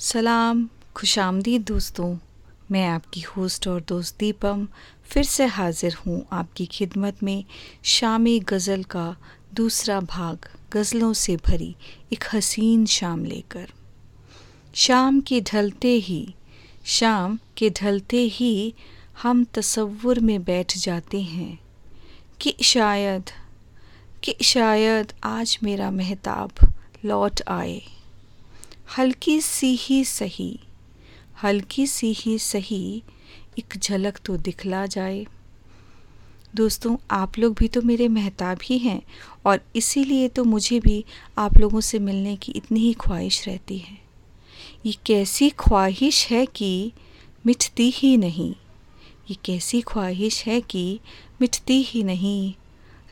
सलाम खुश आमदीद दोस्तों। मैं आपकी होस्ट और दोस्त दीपम फिर से हाजिर हूँ आपकी खिदमत में शामी गज़ल का दूसरा भाग, गज़लों से भरी एक हसीन शाम लेकर। शाम के ढलते ही, शाम के ढलते ही हम तसव्वुर में बैठ जाते हैं कि शायद कि शायद आज मेरा महताब लौट आए। हल्की सी ही सही, हल्की सी ही सही, एक झलक तो दिखला जाए। दोस्तों, आप लोग भी तो मेरे महताब ही हैं और इसीलिए तो मुझे भी आप लोगों से मिलने की इतनी ही ख्वाहिश रहती है। ये कैसी ख्वाहिश है कि मिटती ही नहीं, ये कैसी ख्वाहिश है कि मिटती ही नहीं।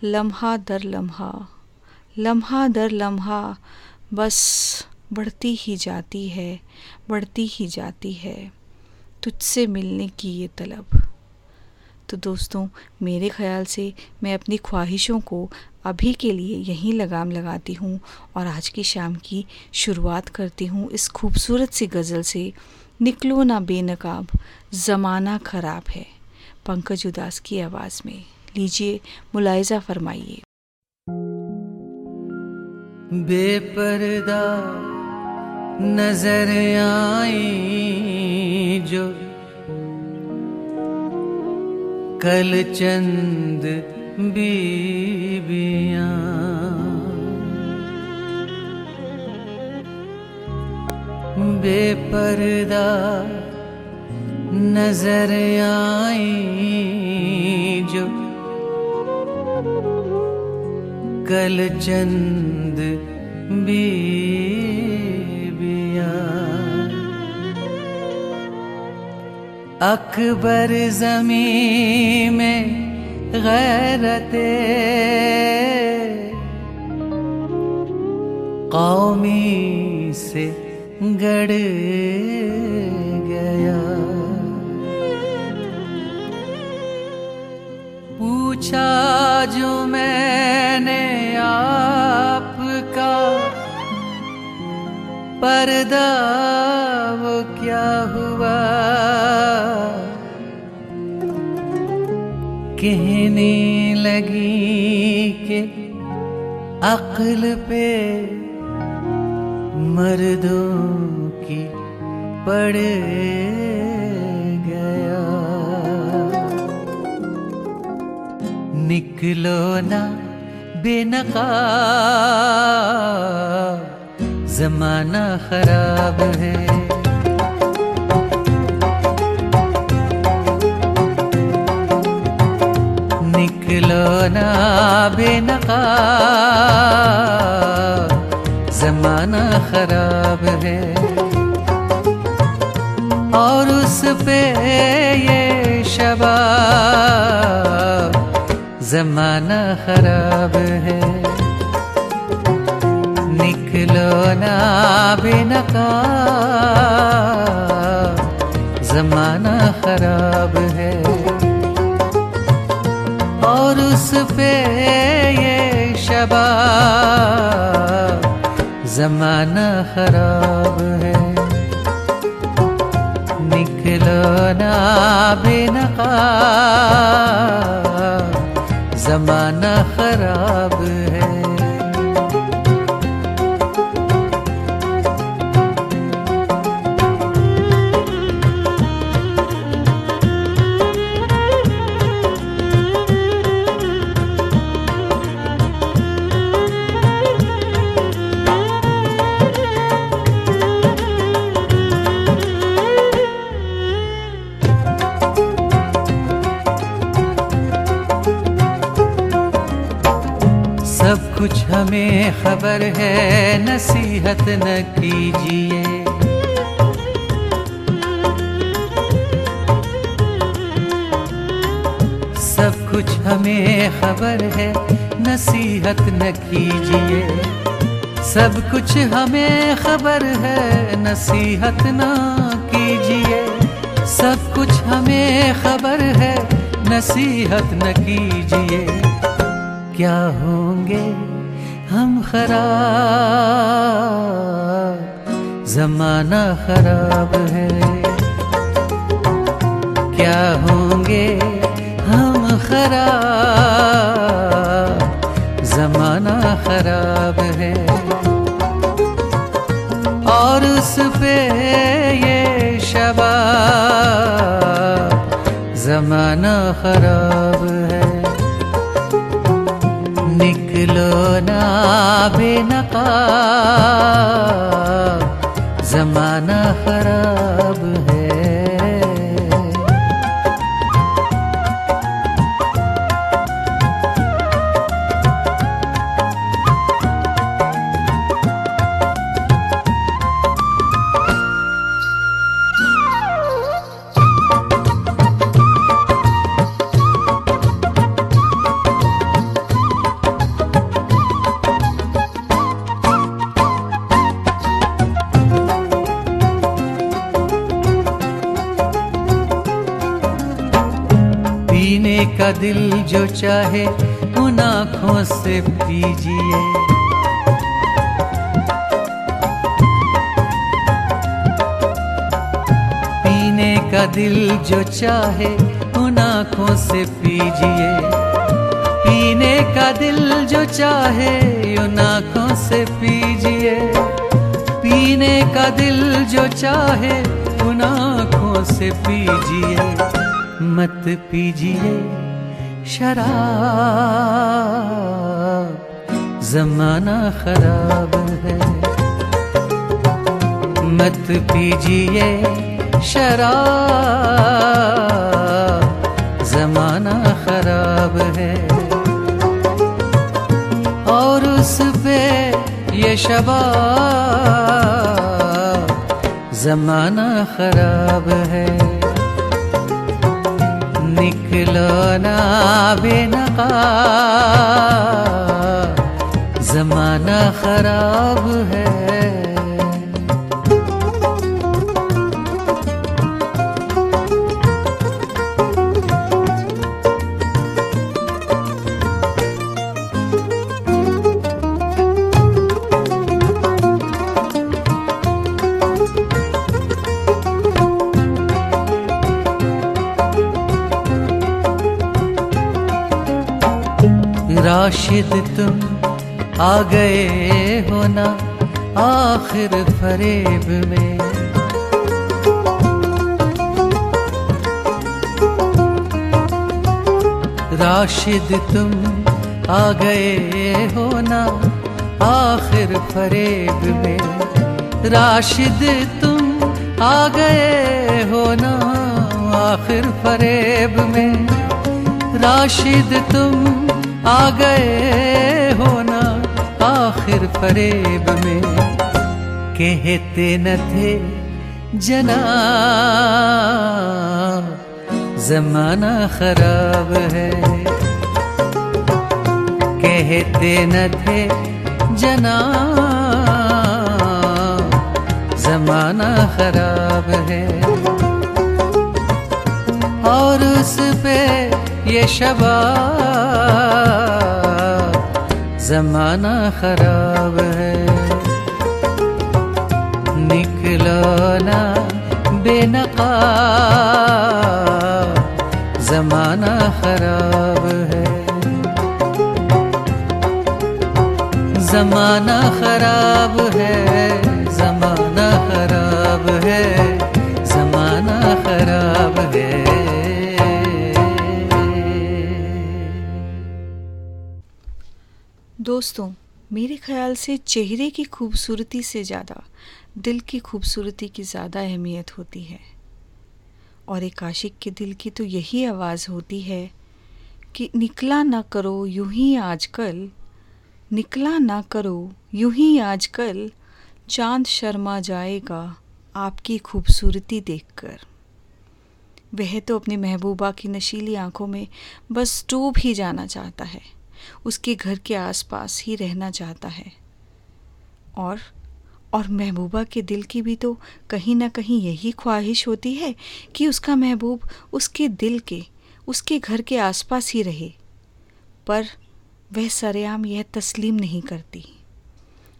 लम्हा दर लम्हा लम्हा दर लम्हा, बस बढ़ती ही जाती है, बढ़ती ही जाती है। तुझसे मिलने की ये तलब। तो दोस्तों, मेरे ख़्याल से मैं अपनी ख्वाहिशों को अभी के लिए यहीं लगाम लगाती हूँ और आज की शाम की शुरुआत करती हूँ इस खूबसूरत सी गज़ल से। निकलो ना बेनकाब, ज़माना ख़राब है। पंकज उदास की आवाज़ में लीजिए मुलायजा फरमाइए। बेपर्दा नज़र आई जो कल चंद बीबियाँ। बेपर्दा नज़र आई जो कल चंद बी अकबर जमी में गैरते कौमी से गड़ गया। पूछा जो मैंने आपका पर्दा वो क्या हुआ? कहने लगी के अक्ल पे मर्दों की पड़ गया। निकलो ना बेनका जमाना खराब है। खिलौना बेनका। जमाना खराब है। और उस पे ये शबा जमाना खराब है। निकलो ना बेनका जमाना खराब है। और उस पे ये शबा जमाना खराब है। निकलो ना बेनका जमाना खराब है। कुछ हमें खबर है, नसीहत न कीजिए। सब कुछ हमें खबर है, नसीहत न कीजिए। सब कुछ हमें खबर है, नसीहत न कीजिए। सब कुछ हमें खबर है, नसीहत न कीजिए। क्या होंगे हम खराब, जमाना खराब है। क्या होंगे हम खराब, जमाना खराब है। और उस पे ये शबा जमाना खराब विनपा समान जो चाहे उन आँखों से पीजिए। पीने का दिल जो चाहे उन आँखों से पीजिए। पीने का दिल जो चाहे उन आँखों से पीजिए। पीने का दिल जो चाहे उन आँखों से पीजिए। मत पीजिए। शराब। जमाना खराब है। मत पीजिए शराब। जमाना खराब है। और उस पे ये शबाब। जमाना खराब है। निकलो ना बेनका जमाना खराब है। राशिद तुम आ गए हो ना आखिर फरेब में। राशिद तुम आ गए हो ना आखिर फरेब में। राशिद तुम आ गए हो ना आखिर फरेब में। राशिद तुम आ गए हो ना आखिर फरेब में। कहते न थे जना, जमाना खराब है। कहते न थे जना, जमाना खराब है। ये जमाना खराब है। निकलो ना बेनकाब जमाना खराब है। जमाना खराब है, जमाना खराब है, जमाना खराब है। दोस्तों, मेरे ख्याल से चेहरे की खूबसूरती से ज़्यादा दिल की खूबसूरती की ज़्यादा अहमियत होती है। और एक आशिक के दिल की तो यही आवाज़ होती है कि निकला ना करो यूँ ही आजकल, निकला ना करो यूँ ही आजकल, चाँद शर्मा जाएगा आपकी खूबसूरती देखकर। वह तो अपनी महबूबा की नशीली आँखों में बस डूब ही जाना चाहता है। उसके घर के आसपास ही रहना चाहता है। और और महबूबा के दिल की भी तो कहीं ना कहीं यही ख्वाहिश होती है कि उसका महबूब उसके दिल के, उसके घर के आसपास ही रहे। पर वह सरेआम यह तस्लीम नहीं करती।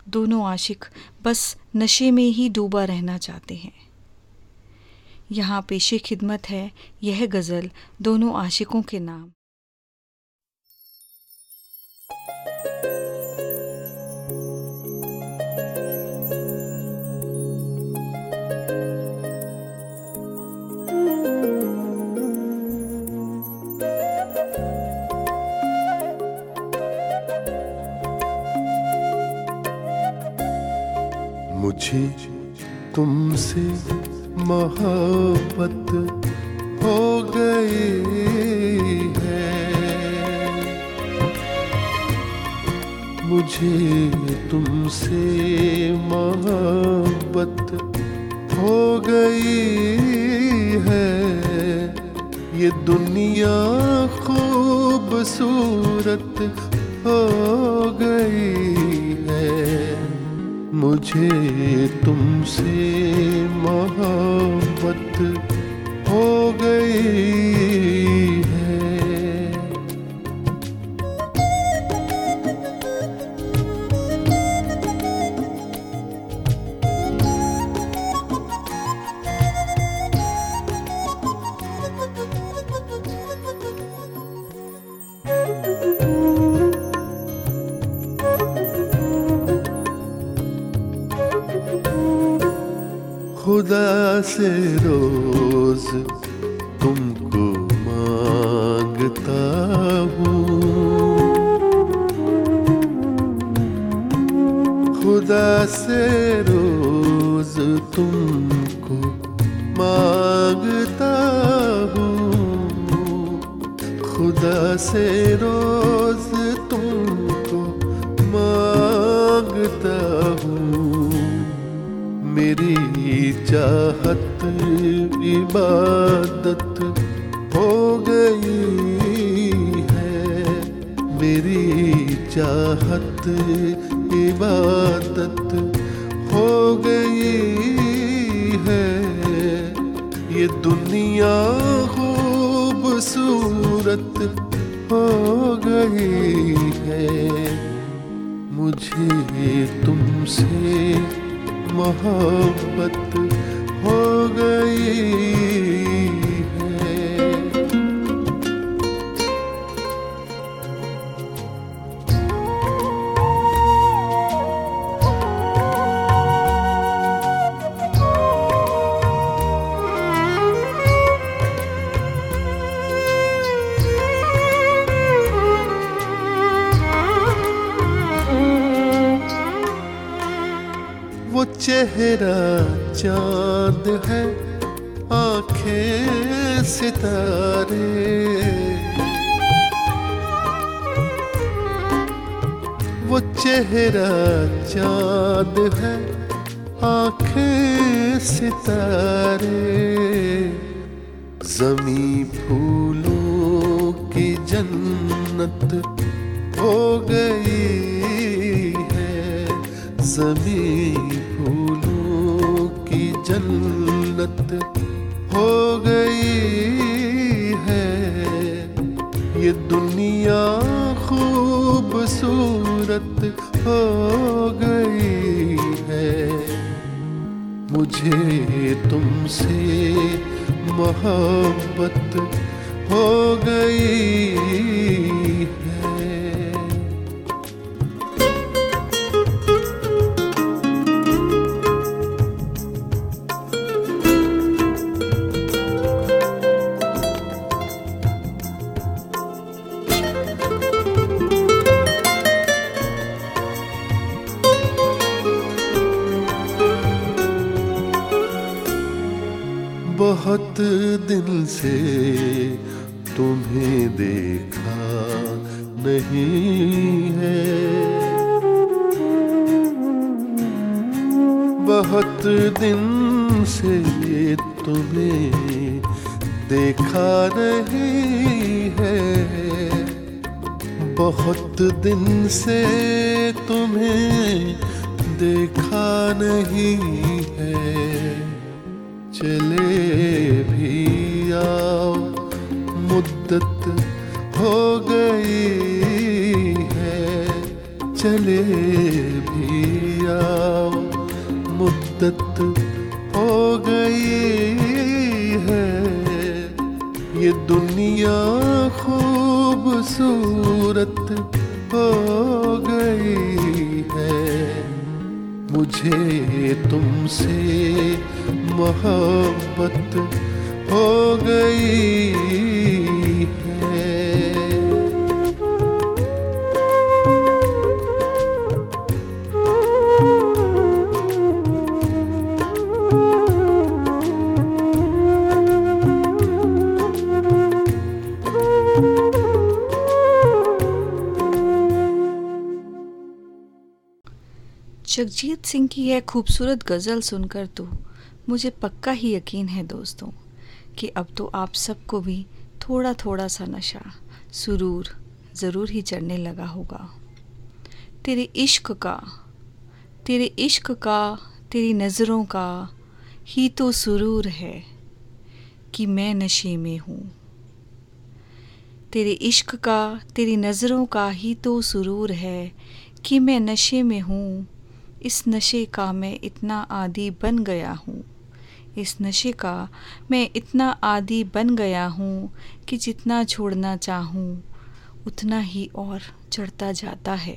दोनों आशिक बस नशे में ही डूबा रहना चाहते हैं। यहाँ पेशे खिदमत है, यह गज़ल दोनों आशिकों के नाम। मुझे तुमसे मोहब्बत हो गई है। मुझे तुमसे मोहब्बत हो गई है। ये दुनिया खूबसूरत हो गई मुझे तुमसे मोहब्बत हो गई। say चेहरा चाँद है, आँखें सितारे। वो चेहरा चाँद है, आँखें सितारे। जमी फूलों की जन्नत हो गई है, जमी दुनिया खूबसूरत हो गई है। मुझे तुमसे मोहब्बत हो गई बहुत दिन से तुम्हें देखा नहीं जगजीत सिंह की यह खूबसूरत गज़ल सुनकर तो मुझे पक्का ही यकीन है दोस्तों, कि अब तो आप सबको भी थोड़ा थोड़ा सा नशा सुरूर ज़रूर ही चढ़ने लगा होगा। तेरे इश्क का, तेरे इश्क का, तेरी नज़रों का ही तो सुरूर है कि मैं नशे में हूँ। तेरे इश्क का, तेरी नज़रों का ही तो सुरूर है कि मैं नशे में हूँ। इस नशे का मैं इतना आदि बन गया हूँ। इस नशे का मैं इतना आदि बन गया हूँ कि जितना छोड़ना चाहूँ, उतना ही और चढ़ता जाता है।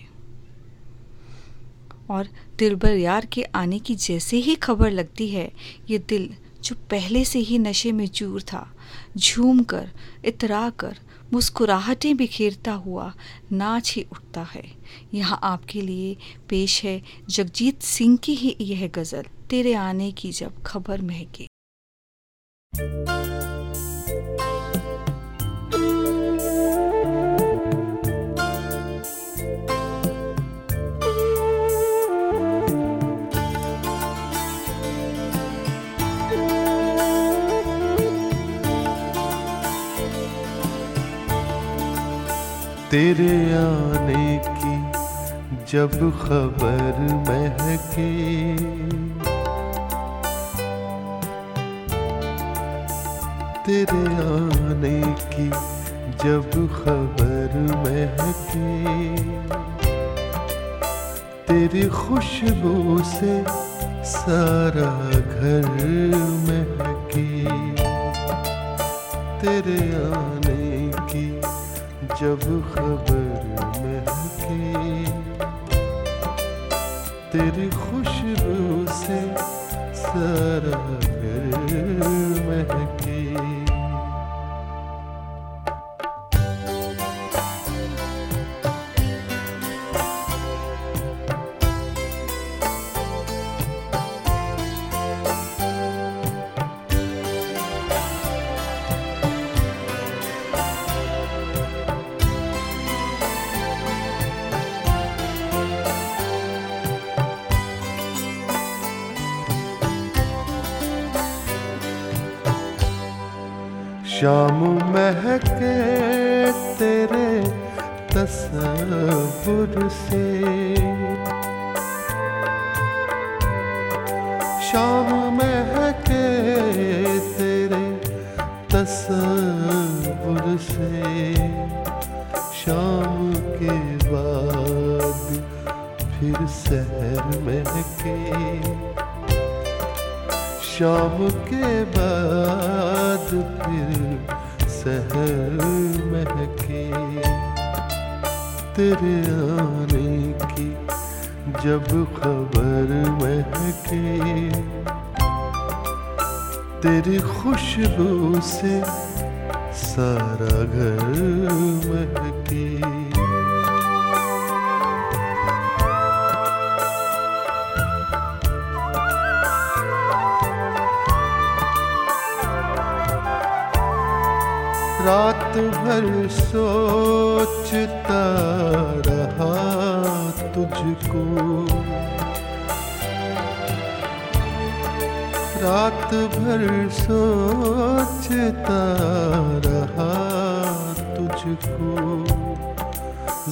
और दिलबर यार के आने की जैसे ही खबर लगती है, ये दिल जो पहले से ही नशे में चूर था, झूम कर, इतरा कर मुस्कुराहटें बिखेरता हुआ नाच ही उठता है। यहाँ आपके लिए पेश है जगजीत सिंह की ही यह गज़ल, तेरे आने की जब खबर महके। तेरे आने की जब खबर महके। तेरे आने की जब खबर महके। तेरी खुशबू से सारा घर महके। तेरे आने जब खबर महके तेरी खुशबू से सारा शाम महके तेरे तस्वुर से। शाम महके तेरे तस्वुर से। शाम के बाद फिर शहर महके। शाम के बाद फिर सहर महके तेरे आने की जब खबर महके। तेरी खुशबू से सारा घर महके। रात भर सोचता रहा तुझको। रात भर सोचता रहा तुझको।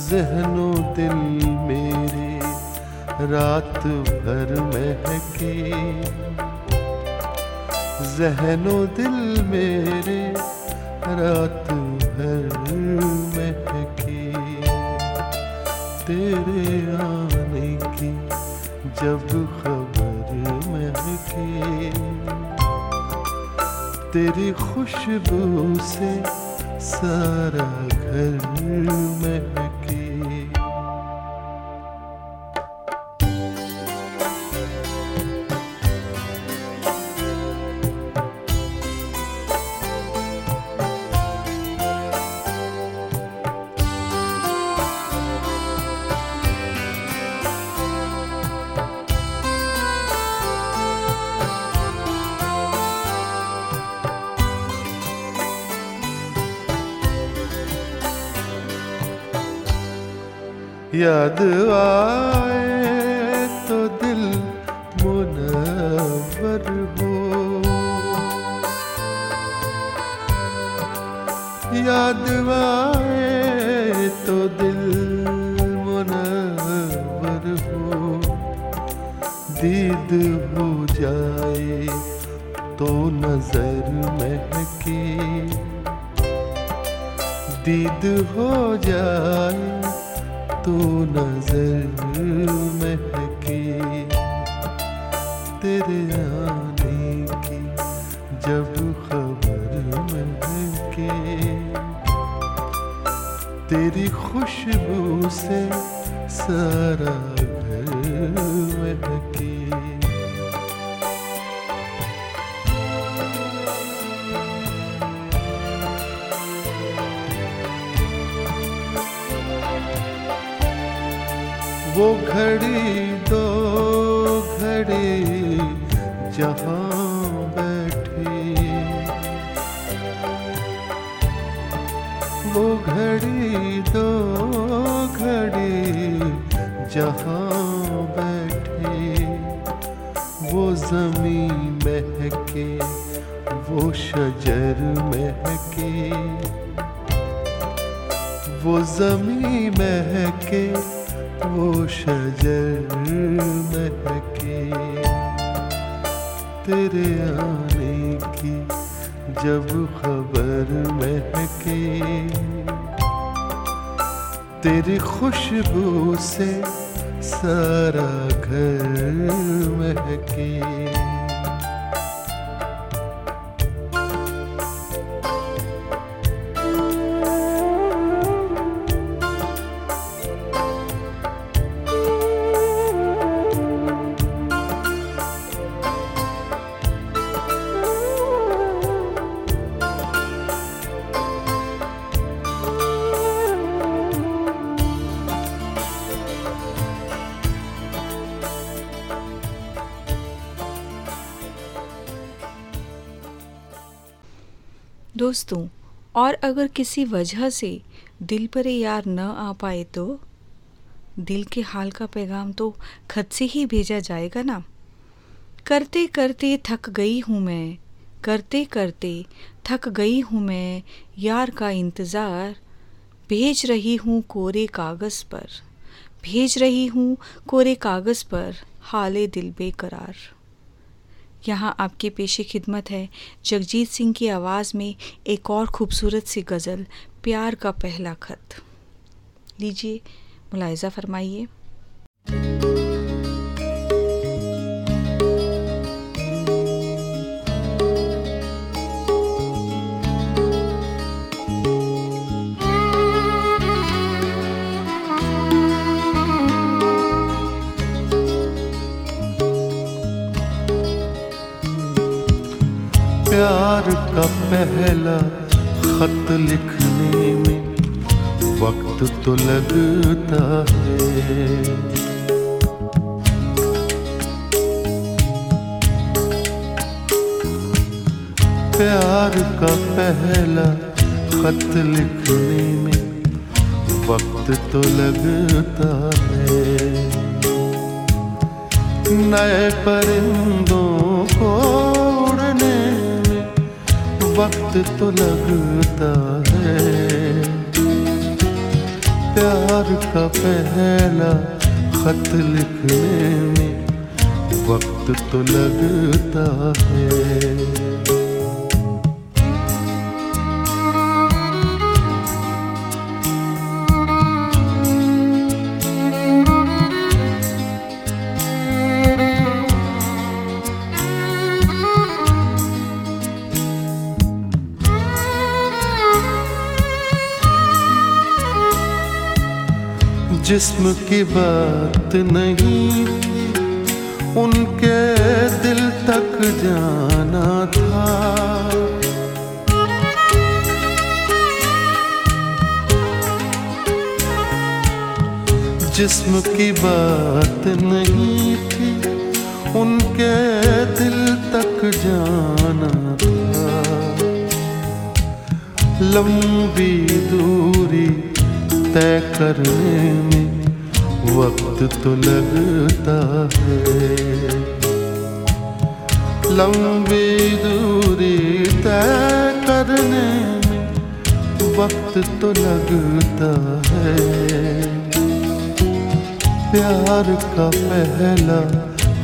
जहनो दिल मेरे रात भर महके। जहनो दिल मेरे रात भर महकी, तेरे आने की जब खबर महकी। तेरी खुशबू से सारा घर महके। याद आए तो दिल मुनवर हो। याद आए तो दिल मुनवर हो। दीद हो जाए तो नज़र महके। दीद हो जाए तो नज़र महके तेरे आने की जब खबर महके तेरी खुशबू से सारा वो घड़ी दो घड़ी जहाँ बैठे। वो घड़ी दो घड़ी जहाँ बैठे। वो जमी महके, वो शजर महके। वो जमी महके वो शजर महके तेरे आने की जब खबर महके तेरी खुशबू से सारा घर महके और अगर किसी वजह से दिल पर यार न आ पाए तो? दिल के हाल का पैगाम तो खत से ही भेजा जाएगा ना। करते करते थक गई हूँ मैं, करते करते थक गई हूँ मैं, यार का इंतज़ार। भेज रही हूँ कोरे कागज़ पर, भेज रही हूँ कोरे कागज़ पर, हाले दिल बेकरार। यहाँ आपके पेशे खिदमत है। जगजीत सिंह की आवाज़ में एक और खूबसूरत सी गज़ल, प्यार का पहला खत। लीजिए, मुलायजा फरमाइए। पहला खत लिखने में वक्त तो लगता है। प्यार का पहला खत लिखने में वक्त तो लगता है। नए परिंदों को वक्त तो लगता है। प्यार का पहला खत लिखने में वक्त तो लगता है। जिस्म की बात नहीं, उनके दिल तक जाना था। जिस्म की बात नहीं थी उनके दिल तक जाना था। लंबी दूरी तय करने में वक्त तो लगता है। लंबी दूरी तय करने में वक्त तो लगता है। प्यार का पहला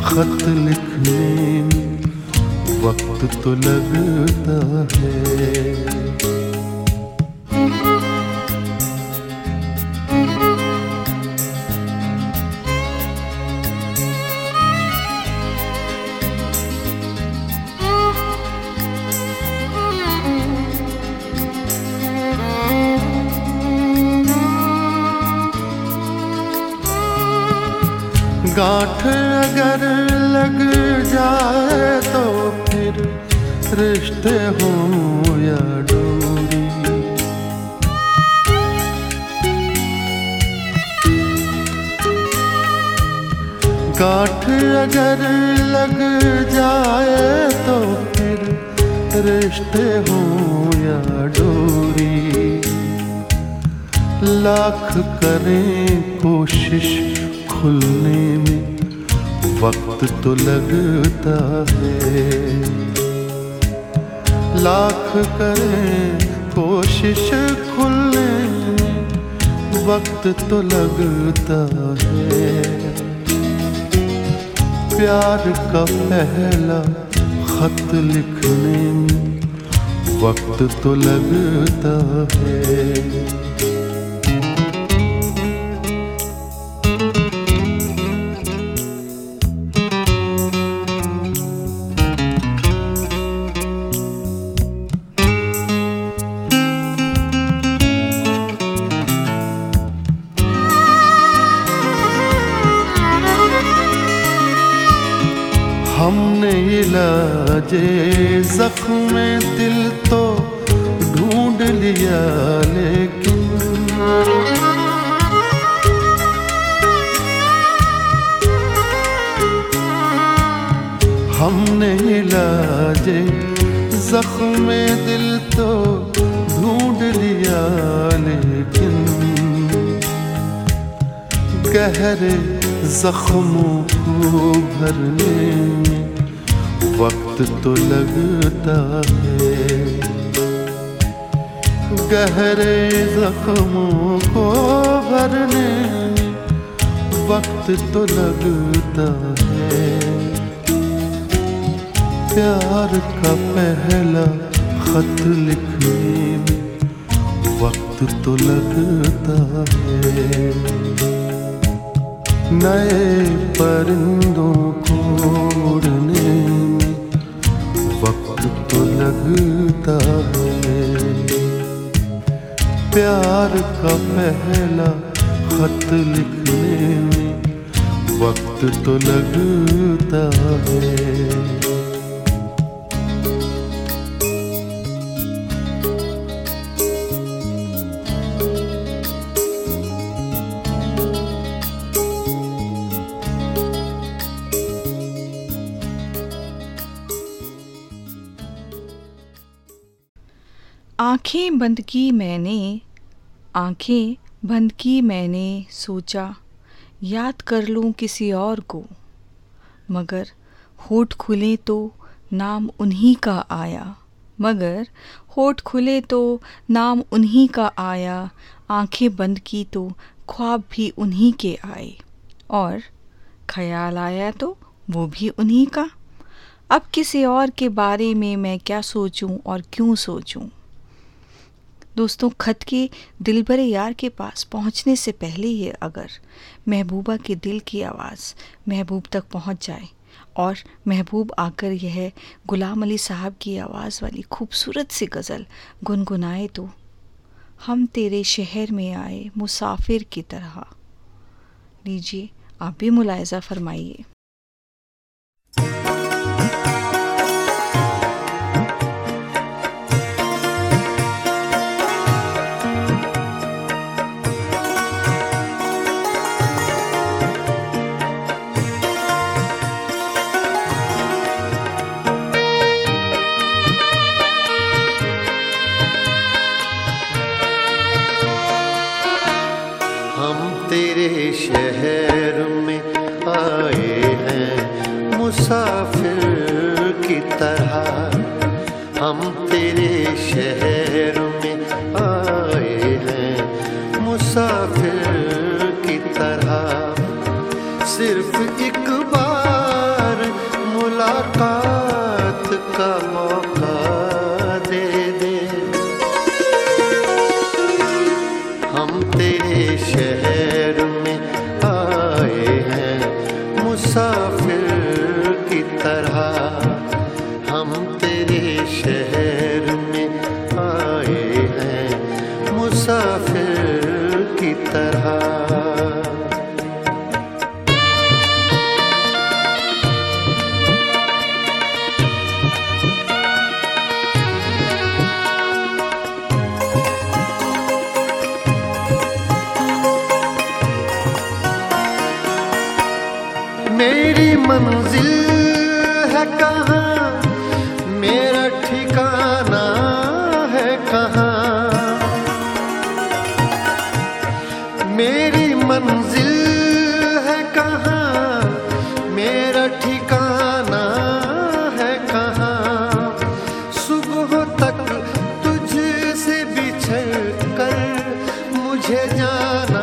खत लिखने में वक्त तो लगता है। रिश्ते हो या डोरी? गांठ अगर लग जाए तो फिर रिश्ते हो या डोरी? लाख करें कोशिश खुलने में, वक्त तो लगता है। लाख करें, कोशिश खुलने वक्त तो लगता है। प्यार का पहला खत लिखने में वक्त तो लगता है। हमने इलाजे, जख्म दिल तो ढूंढ लिया, लेकिन गहरे जख्मों को भरने वक्त तो लगता है। गहरे जख्मों को भरने वक्त तो लगता है प्यार का पहला खत लिखने में वक्त तो लगता है। नए परिंदों को उड़ने में वक्त तो लगता है। प्यार का पहला खत लिखने में वक्त तो लगता है। बंद की मैंने, आँखें बंद की मैंने सोचा, याद कर लूँ किसी और को। मगर होठ खुले तो नाम उन्हीं का आया। मगर होठ खुले तो नाम उन्हीं का आया, आँखें बंद की तो ख्वाब भी उन्हीं के आए। और ख्याल आया तो वो भी उन्हीं का। अब किसी और के बारे में मैं क्या सोचूं और क्यों सोचूं? दोस्तों, खत के दिल भरे यार के पास पहुँचने से पहले ही अगर महबूबा के दिल की आवाज़ महबूब तक पहुँच जाए और महबूब आकर यह गुलाम अली साहब की आवाज़ वाली खूबसूरत सी गज़ल गुनगुनाए तो हम तेरे शहर में आए मुसाफिर की तरह। लीजिए, आप भी मुलायजा फरमाइए। safra तरह जाना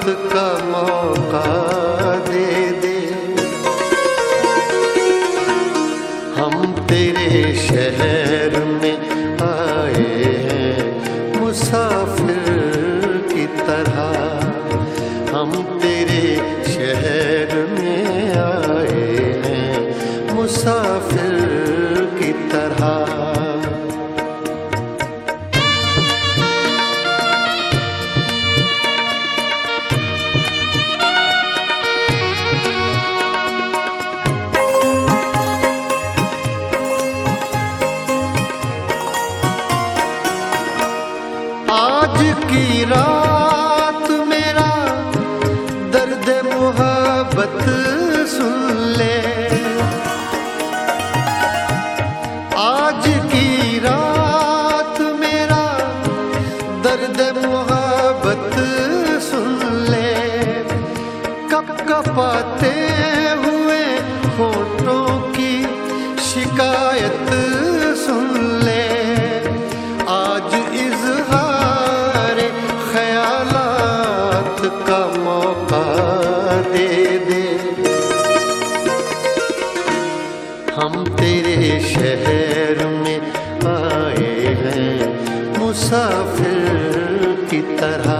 वक्त का मौका मुसाफिर की तरह।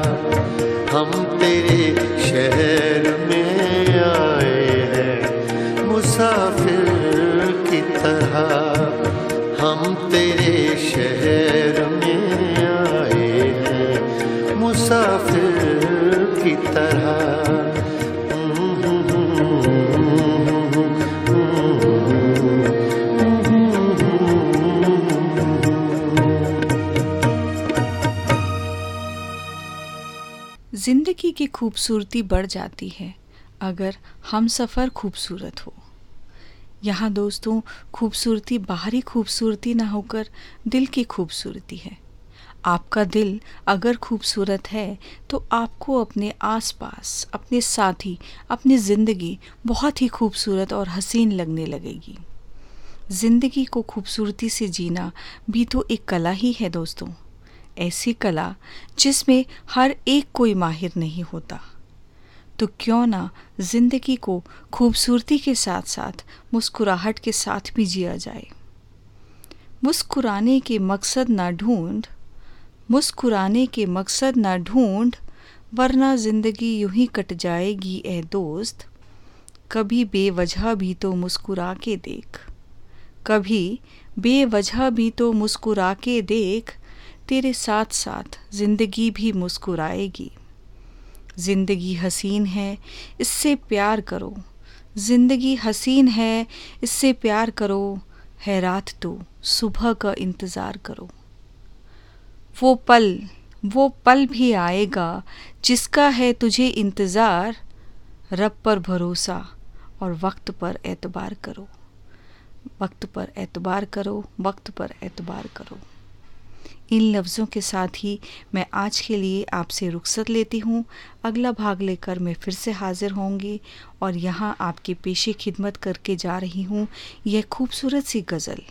ज़िंदगी की खूबसूरती बढ़ जाती है अगर हम सफ़र खूबसूरत हो। यहाँ दोस्तों, खूबसूरती बाहरी खूबसूरती ना होकर दिल की खूबसूरती है। आपका दिल अगर खूबसूरत है तो आपको अपने आसपास, अपने साथी, अपनी ज़िंदगी बहुत ही खूबसूरत और हसीन लगने लगेगी। ज़िंदगी को खूबसूरती से जीना भी तो एक कला ही है दोस्तों। ऐसी कला जिसमें हर एक कोई माहिर नहीं होता। तो क्यों ना ज़िंदगी को खूबसूरती के साथ साथ मुस्कुराहट के साथ भी जिया जाए। मुस्कुराने के मकसद ना ढूंढ मुस्कुराने के मकसद ना ढूंढ, वरना ज़िंदगी यूँ ही कट जाएगी, ए दोस्त। कभी बेवजह भी तो मुस्कुरा के देख। कभी बेवजह भी तो मुस्कुरा के देख, तेरे साथ साथ ज़िंदगी भी मुस्कुराएगी। ज़िंदगी हसीन है, इससे प्यार करो। ज़िंदगी हसीन है, इससे प्यार करो। है रात तो सुबह का इंतज़ार करो। वो पल वो पल भी आएगा जिसका है तुझे इंतज़ार। रब पर भरोसा और वक्त पर एतबार करो। वक्त पर एतबार करो, वक्त पर एतबार करो। इन लफ्ज़ों के साथ ही मैं आज के लिए आपसे रुखसत लेती हूँ। अगला भाग लेकर मैं फिर से हाज़िर होंगी और यहाँ आपके पेशे खिदमत करके जा रही हूँ। यह खूबसूरत सी गज़ल।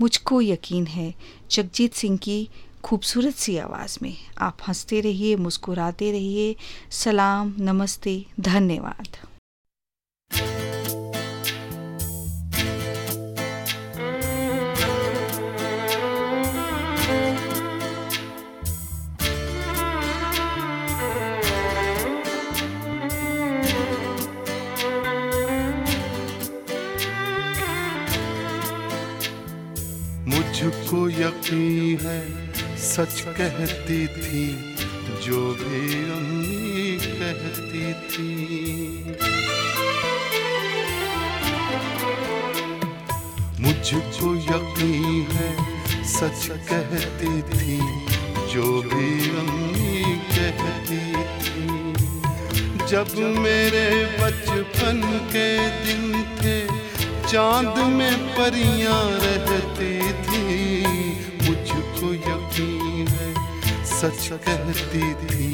मुझको यकीन है, जगजीत सिंह की खूबसूरत सी आवाज़ में आप हँसते रहिए मुस्कुराते रहिए। सलाम नमस्ते धन्यवाद। सच कहती थी, जो भी अम्मी कहती थी। मुझको यकीन है, सच कहती थी, जो भी अम्मी कहती थी। जब मेरे बचपन के दिन थे, चाँद में परियाँ रहती सच कहती थी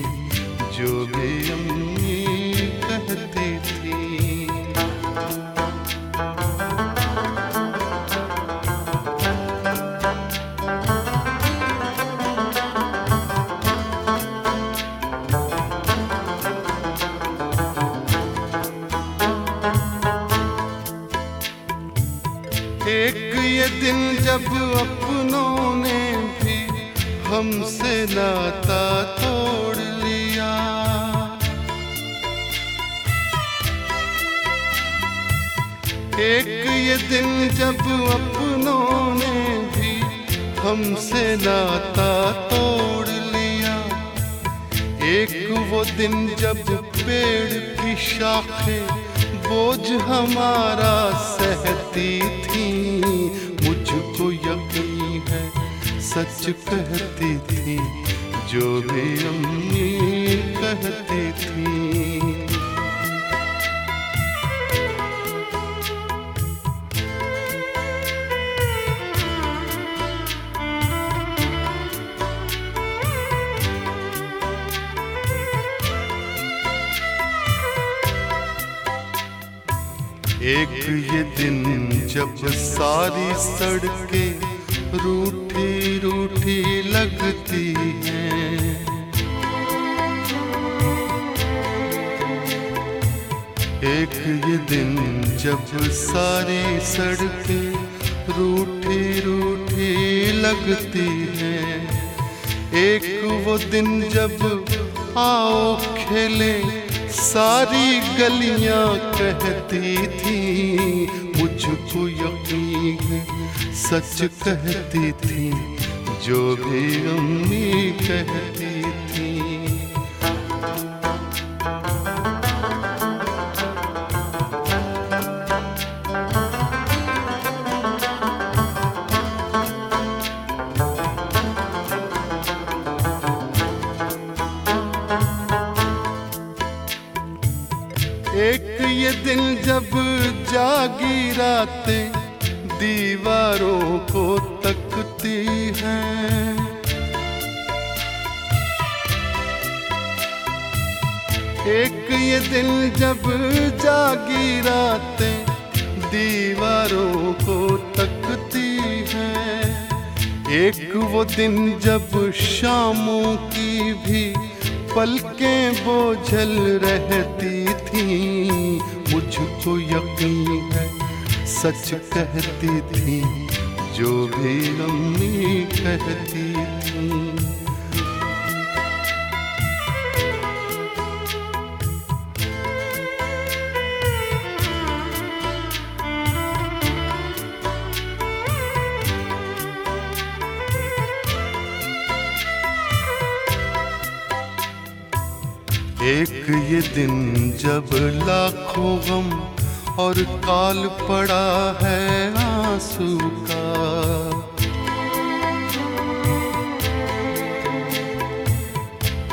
एक ये दिन जब अपनों ने भी हमसे नाता तोड़ लिया। एक वो दिन जब पेड़ की शाखें बोझ हमारा सहती थी। मुझको यकीन है, सच कहती थी, जो भी अम्मी कहती थी। एक ये दिन जब सारी सड़कें रूठी रूठी लगती हैं। एक ये दिन जब सारी सड़कें रूठी रूठी लगती हैं। एक वो दिन जब आओ खेले सारी गलियाँ कहती थी मुझको यकीन सच कहती थी जो भी अम्मी कहती थी पलकें रहती थी। मुझको यकीन है सच कहती थी जो भी अम्मी कहती थी और काल पड़ा है आँसू का।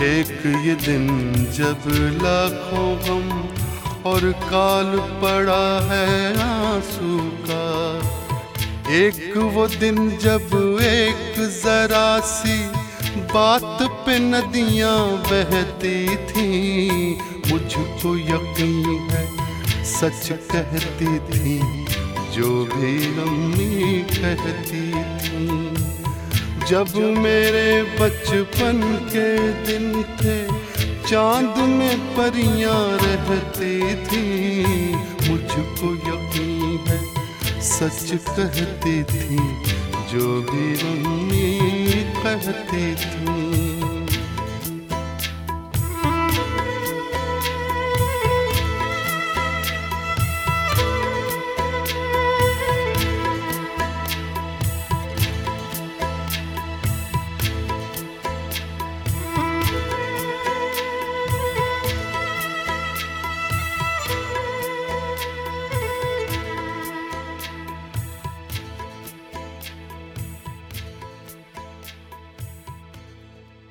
एक ये दिन जब लाखों गम और काल पड़ा है आँसू का। एक वो दिन जब एक जरा सी बात पे नदियाँ बहती थी। मुझको यकीन है सच कहती थी, जो भी अम्मी कहती थी। जब मेरे बचपन के दिन थे, चाँद में परियाँ रहती थी। मुझको यकीन है, सच कहती थी, जो भी अम्मी कहती थी।